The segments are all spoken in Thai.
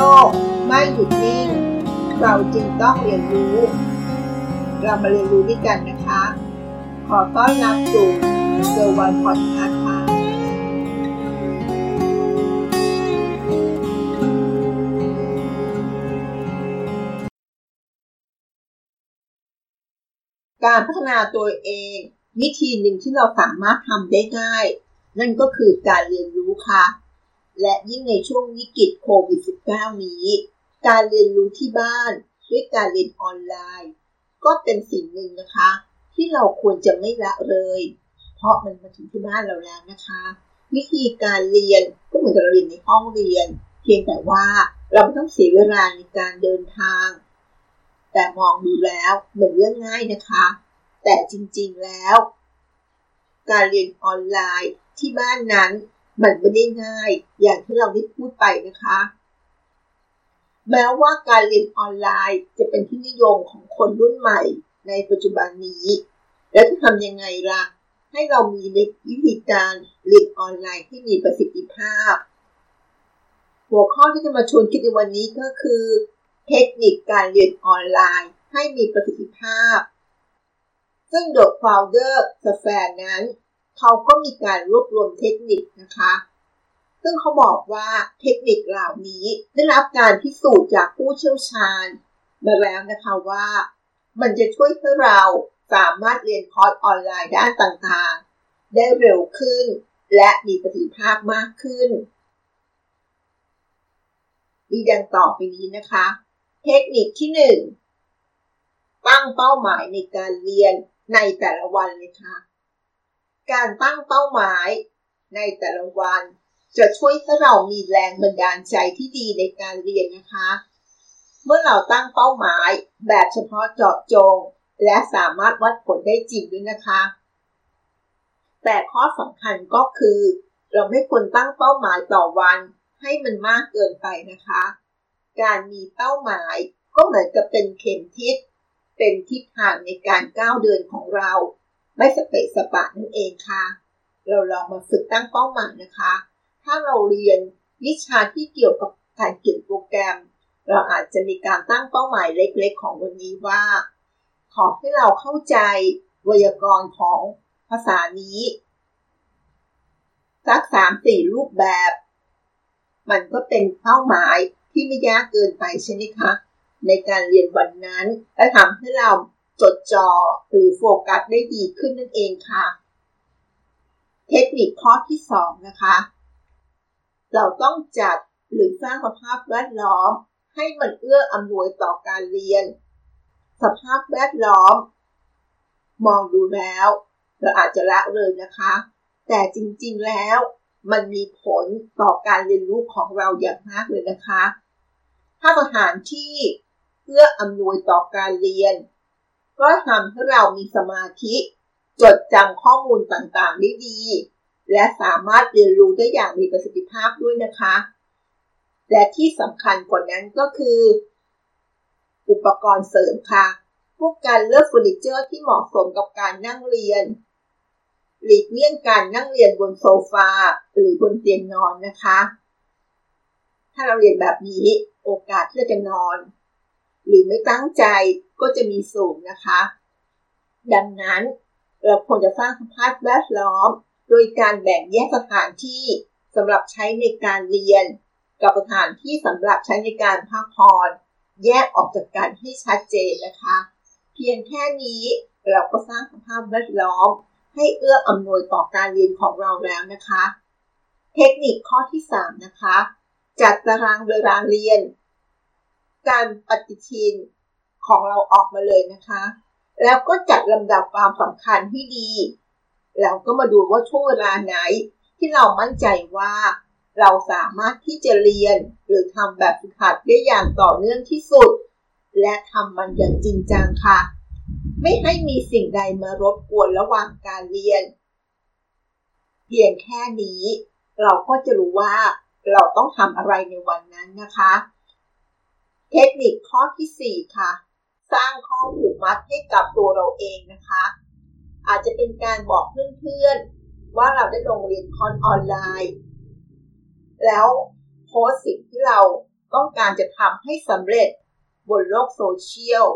ลกไม่หยุดนิ่ง เราจึงต้องเรียนรู้ เรามาเรียนรู้ด้วยกันนะคะ ขอต้อนรับสู่เซอร์วันพอดคาส์ค่ะการพัฒนาตัวเอง วิธีหนึ่งที่เราสามารถทำได้ง่าย นั่นก็คือการเรียนรู้ค่ะ และยิ่งในช่วงวิกฤตโควิด -19 นี้ การเรียนรู้ที่บ้านด้วยการเรียนออนไลน์ ก็เป็นสิ่งหนึ่งนะคะ ที่เราควรจะไม่ละเลย เพราะมันมาถึงที่บ้านเราแล้วนะคะ วิธีการเรียนก็เหมือนกับเราเรียนในห้องเรียน เพียงแต่ว่าเราไม่ต้องเสียเวลาในการเดินทาง แต่มองดูแล้วเหมือนเรื่องง่ายนะคะ แต่จริงๆแล้ว การเรียนออนไลน์ที่บ้านนั้น มันไม่ได้ง่าย อย่างที่เราได้พูดไปนะคะ แม้ว่าการเรียนออนไลน์จะเป็นที่นิยมของคนรุ่นใหม่ในปัจจุบันนี้ แล้วจะทำยังไงล่ะ ให้เรามีวิธีการเรียนออนไลน์ที่มีประสิทธิภาพ หัวข้อที่จะมาชวนคิดในวันนี้ก็คือ เทคนิคการเรียนออนไลน์ให้มีประสิทธิภาพ ซึ่งโดย founder สแฟนนั้น เขาก็มีการรวบรวมเทคนิคนะคะ ซึ่งเขาบอกว่าเทคนิคเหล่านี้ได้รับการพิสูจน์จากผู้เชี่ยวชาญมาแล้วนะคะว่า มันจะช่วยให้เราสามารถเรียนคอร์สออนไลน์ด้านต่างๆ ได้เร็วขึ้น และมีประสิทธิภาพมากขึ้นมีดังต่อไปนี้นะคะ เทคนิคที่ 1 ตั้งเป้าหมายในการเรียนในแต่ละวันเลยค่ะ การตั้งเป้าหมาย ในแต่ละวัน จะช่วยให้เรามีแรงบันดาลใจที่ดีในการเรียนนะคะ เมื่อเราตั้งเป้าหมายแบบเฉพาะเจาะจง และสามารถวัดผลได้จริงด้วยนะคะ แต่ข้อสำคัญก็คือ เราไม่ควรตั้งเป้าหมายต่อวันให้มันมากเกินไปนะคะ การมีเป้าหมายก็เหมือนกับเป็นเข็มทิศ เป็นทิศทางในการก้าวเดินของเรา ไม่สเปะสปะนั่นเองค่ะ เราลองมาฝึกตั้งเป้าหมายนะคะ ถ้าเราเรียนวิชาที่เกี่ยวกับการเขียนโปรแกรม เราอาจจะมีการตั้งเป้าหมายเล็กๆ ของวันนี้ว่า ขอให้เราเข้าใจไวยากรณ์ของภาษานี้สักสามสี่รูปแบบ มันก็เป็นเป้าหมายที่ไม่ยากเกินไปใช่ไหมคะ ในการเรียนวันนั้นและทำให้เรา จดจ่อหรือโฟกัสได้ดีขึ้นนั่นเองค่ะ เทคนิคข้อที่ 2 นะคะ เราต้องจัดหรือสร้างสภาพแวดล้อม ให้มันเอื้ออำนวยต่อการเรียน สภาพแวดล้อม มองดูแล้ว เราอาจจะละเลยนะคะ แต่จริงๆแล้วมันมีผลต่อการเรียนรู้ของเราอย่างมากเลยนะคะ ถ้าสถานที่เพื่ออำนวยต่อการเรียน ก็ทำให้เรามีสมาธิ จดจำข้อมูลต่างๆได้ดี และสามารถเรียนรู้ได้อย่างมีประสิทธิภาพด้วยนะคะ และที่สำคัญกว่านั้นก็คือ อุปกรณ์เสริมค่ะ พวกการเลือกเฟอร์นิเจอร์ที่เหมาะสมกับการนั่งเรียน หลีกเลี่ยงการนั่งเรียนบนโซฟาหรือบนเตียงนอนนะคะ ถ้าเราเรียนแบบนี้โอกาสที่จะนอน หรือไม่ตั้งใจ ก็จะมีสูงนะคะ ดังนั้นเราควรจะสร้างสภาพแวดล้อม โดยการแบ่งแยกสถานที่สำหรับใช้ในการเรียน กับสถานที่สำหรับใช้ในการพักผ่อนแยกออกจากกันให้ชัดเจนนะคะ เพียงแค่นี้เราก็สร้างสภาพแวดล้อม ให้เอื้ออำนวยต่อการเรียนของเราแล้วนะคะ เทคนิคข้อที่ 3 นะคะ จัดตารางเวลาเรียน การปฏิทิน ของเราออกมาเลยนะคะ แล้วก็จัดลำดับความสำคัญให้ดี แล้วก็มาดูว่าช่วงเวลาไหน ที่เรามั่นใจว่า เราสามารถที่จะเรียน หรือทำแบบฝึกหัดได้อย่างต่อเนื่องที่สุด และทำมันอย่างจริงจังค่ะ ไม่ให้มีสิ่งใดมารบกวนระหว่างการเรียน เพียงแค่นี้ เราก็จะรู้ว่าเราต้องทำอะไรในวันนั้นนะคะ เทคนิคข้อที่ 4 ค่ะ สร้างข้อผูกมัดให้กับตัวเราเองนะคะ อาจจะเป็นการบอกเพื่อนๆ ว่าเราได้ลงเรียนคอนออนไลน์ แล้วโพสสิ่งที่เราต้องการจะทำให้สำเร็จบนโลกโซเชียล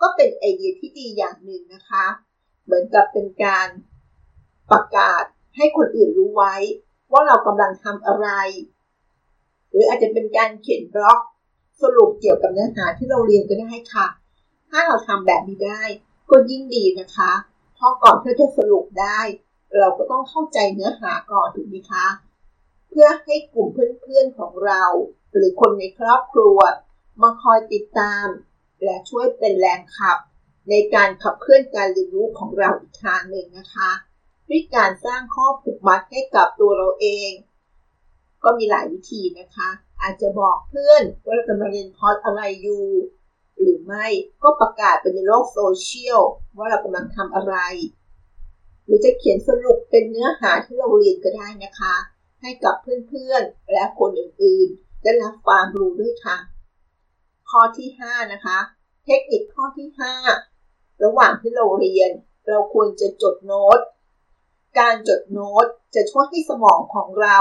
ก็เป็นไอเดียที่ดีอย่างหนึ่งนะคะ เหมือนกับเป็นการประกาศให้คนอื่นรู้ไว้ ว่าเรากำลังทำอะไร หรืออาจจะเป็นการเขียนบล็อกสรุปเกี่ยวกับเนื้อหาที่เราเรียนก็ได้ค่ะ ถ้าเราทำแบบนี้ได้ ก็ยิ่งดีนะคะเพราะก่อนที่จะสรุปได้ เราก็ต้องเข้าใจเนื้อหาก่อนถูกไหมคะ เพื่อให้กลุ่มเพื่อนๆของเรา หรือคนในครอบครัว มาคอยติดตาม และช่วยเป็นแรงขับ ในการขับเคลื่อนการเรียนรู้ของเราอีกทางหนึ่งนะคะด้วยการสร้างข้อผูกมัดให้กับตัวเราเอง ก็มีหลายวิธีนะคะ อาจจะบอกเพื่อนว่าเรากำลังเรียนคอร์สอะไรอยู่ หรือไม่ก็ประกาศไปในโลกโซเชียลว่าเรากำลังทำอะไร หรือจะเขียนสรุปเป็นเนื้อหาที่เราเรียนก็ได้นะคะ ให้กับเพื่อนๆ และคนอื่นๆ ได้รับความรู้ด้วยค่ะ ข้อที่ 5 นะคะ เทคนิคข้อที่ 5 ระหว่างที่เราเรียน เราควรจะจดโน้ต การจดโน้ตจะช่วยให้สมองของเรา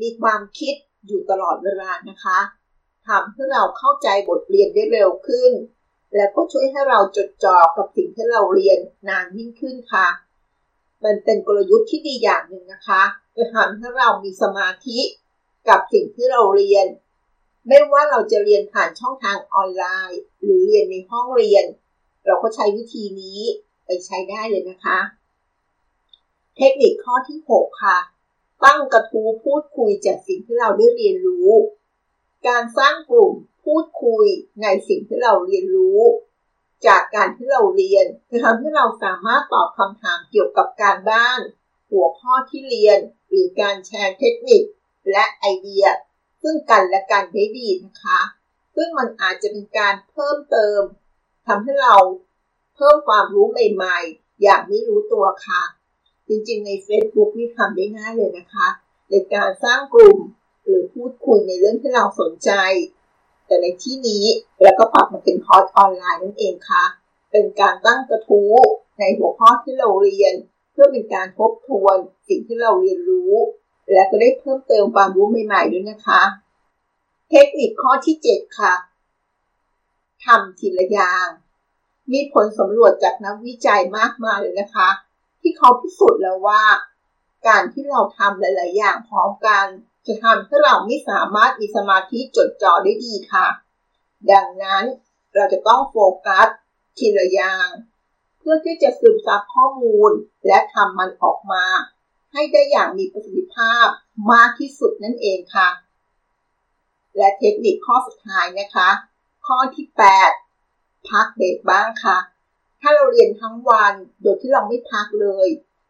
มีความคิดอยู่ตลอดเวลานะคะ ทำให้เราเข้าใจบทเรียนได้เร็วขึ้น และก็ช่วยให้เราจดจ่อกับสิ่งที่เราเรียนนานยิ่งขึ้นค่ะ มันเป็นกลยุทธ์ที่ดีอย่างหนึ่งนะคะจะทำให้เรามีสมาธิกับสิ่งที่เราเรียน ไม่ว่าเราจะเรียนผ่านช่องทางออนไลน์ หรือเรียนในห้องเรียน เราก็ใช้วิธีนี้ไปใช้ได้เลยนะคะ เทคนิคข้อที่ 6 ค่ะ ตั้งกระทู้พูดคุยจากสิ่งที่เราได้เรียนรู้ การสร้างกลุ่มพูดคุยในสิ่งที่เราเรียนรู้ จากการที่เราเรียนจะทำให้เราสามารถตอบคำถามเกี่ยวกับการบ้าน หัวข้อที่เรียนหรือการแชร์เทคนิค และไอเดีย ซึ่งกันและกันได้ดีนะคะ ซึ่งมันอาจจะเป็นการเพิ่มเติมทำให้เราเพิ่มความรู้ใหม่ๆ อย่างไม่รู้ตัวค่ะ จริงๆ ใน Facebook นี่ทำได้ง่ายเลยนะคะ ในการสร้างกลุ่ม หรือพูดคุยในเรื่องที่เราสนใจ แต่ในที่นี้แล้วก็ปรับมาเป็นคอร์สออนไลน์นั่นเองค่ะ เป็นการตั้งกระทู้ในหัวข้อที่เราเรียน เพื่อเป็นการทบทวนสิ่งที่เราเรียนรู้ และก็ได้เพิ่มเติมความรู้ใหม่ๆด้วยนะคะ เทคนิคข้อที่ 7 ค่ะทำทีละอย่างมีผลสำรวจจากนักวิจัยมากมายเลยนะคะ ที่เขาพิสูจน์แล้วว่า การที่เราทำหลาย ๆ อย่างพร้อมกัน จะทำให้เราไม่สามารถมีสมาธิจดจ่อได้ดีค่ะ ดังนั้นเราจะต้องโฟกัสทีละอย่าง เพื่อที่จะซึมซับข้อมูลและทำมันออกมา ให้ได้อย่างมีประสิทธิภาพมากที่สุดนั่นเองค่ะ และเทคนิคข้อสุดท้ายนะคะ ข้อที่ 8 พักเบรกบ้างค่ะ ถ้าเราเรียนทั้งวันโดยที่เราไม่พักเลย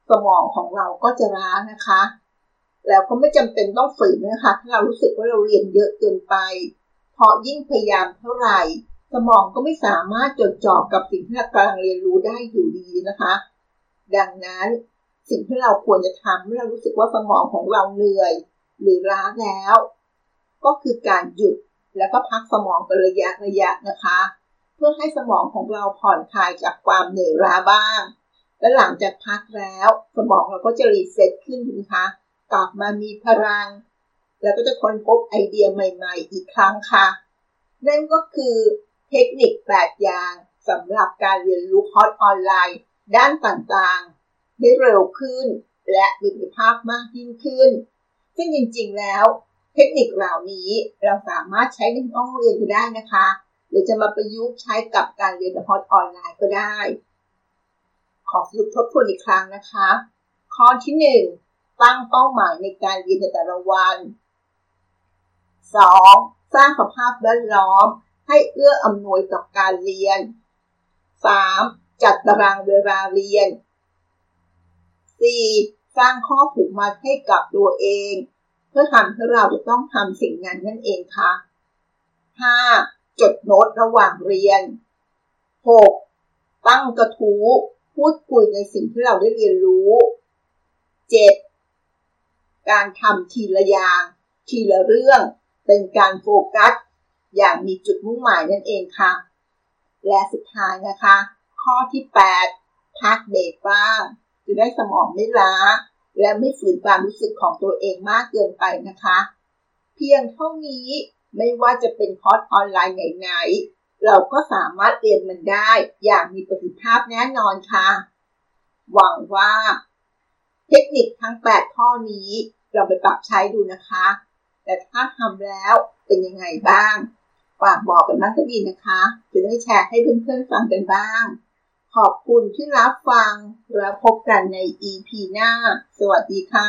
สมองของเราก็จะร้านะคะ แล้วก็ไม่จำเป็นต้องฝืนนะคะถ้าเรารู้สึกว่าเราเรียนเยอะเกินไป เพราะยิ่งพยายามเท่าไหร่ สมองก็ไม่สามารถจดจ่อกับสิ่งที่เรากำลังเรียนรู้ได้อยู่ดีนะคะ ดังนั้นสิ่งที่เราควรจะทำเมื่อเรารู้สึกว่าสมองของเราเหนื่อย หรือล้าแล้ว ก็คือการหยุดแล้วก็พักสมองเป็นระยะระยะนะคะ เพื่อให้สมองของเราผ่อนคลายจากความเหนื่อยล้าบ้าง และหลังจากพักแล้ว สมองเราก็จะ reset ขึ้นนะคะ กลับมามีพลัง แล้วก็จะค้นพบไอเดียใหม่ ๆ อีกครั้งค่ะ นั่นก็คือเทคนิค8อย่างสำหรับการเรียนรู้คอร์สออนไลน์ ด้านต่างๆ ได้เร็วขึ้น และมีประสิทธิภาพมากยิ่งขึ้น ซึ่งจริงๆแล้ว เทคนิคเหล่านี้เราสามารถใช้ในห้องเรียนก็ได้นะคะ หรือจะมาประยุกต์ใช้กับการเรียนคอร์สออนไลน์ก็ได้ ขอสรุปทบทวนอีกครั้งนะคะ ข้อที่ 1 ตั้งเป้าหมายในการเรียนในแต่ละวัน 2. สร้างสภาพแวดล้อม ให้เอื้ออำนวยต่อการเรียน 3. จัดตารางเวลาเรียน 4. สร้างข้อผูกมัดให้กับตัวเอง เพื่อทำให้เราจะต้องทำสิ่งนั้นนั่นเองค่ะ 5. จดโน้ตระหว่างเรียน 6. ตั้งกระทู้พูดคุยในสิ่งที่เราได้เรียนรู้ 7. การทำทีละอย่าง ทีละเรื่อง เป็นการโฟกัส อย่างมีจุดมุ่งหมายนั่นเองค่ะ และสุดท้ายนะคะ ข้อที่ 8 พักเบรกบ้างจะได้สมองไม่ล้า และไม่ฝืนความรู้สึกของตัวเองมากเกินไปนะคะ เพียงเท่านี้ไม่ว่าจะเป็นคอร์สออนไลน์ไหนๆ เราก็สามารถเรียนมันได้อย่างมีประสิทธิภาพแน่นอนค่ะ หวังว่า เทคนิคทั้ง 8 ข้อนี้ เราไปปรับใช้ดูนะคะ แต่ถ้าทำแล้วเป็นยังไงบ้างฝากบอกกันบ้างก็ดีนะคะ จะได้แชร์ให้เพื่อนๆฟังกันบ้าง ขอบคุณที่รับฟัง แล้วพบกันใน EP หน้า สวัสดีค่ะ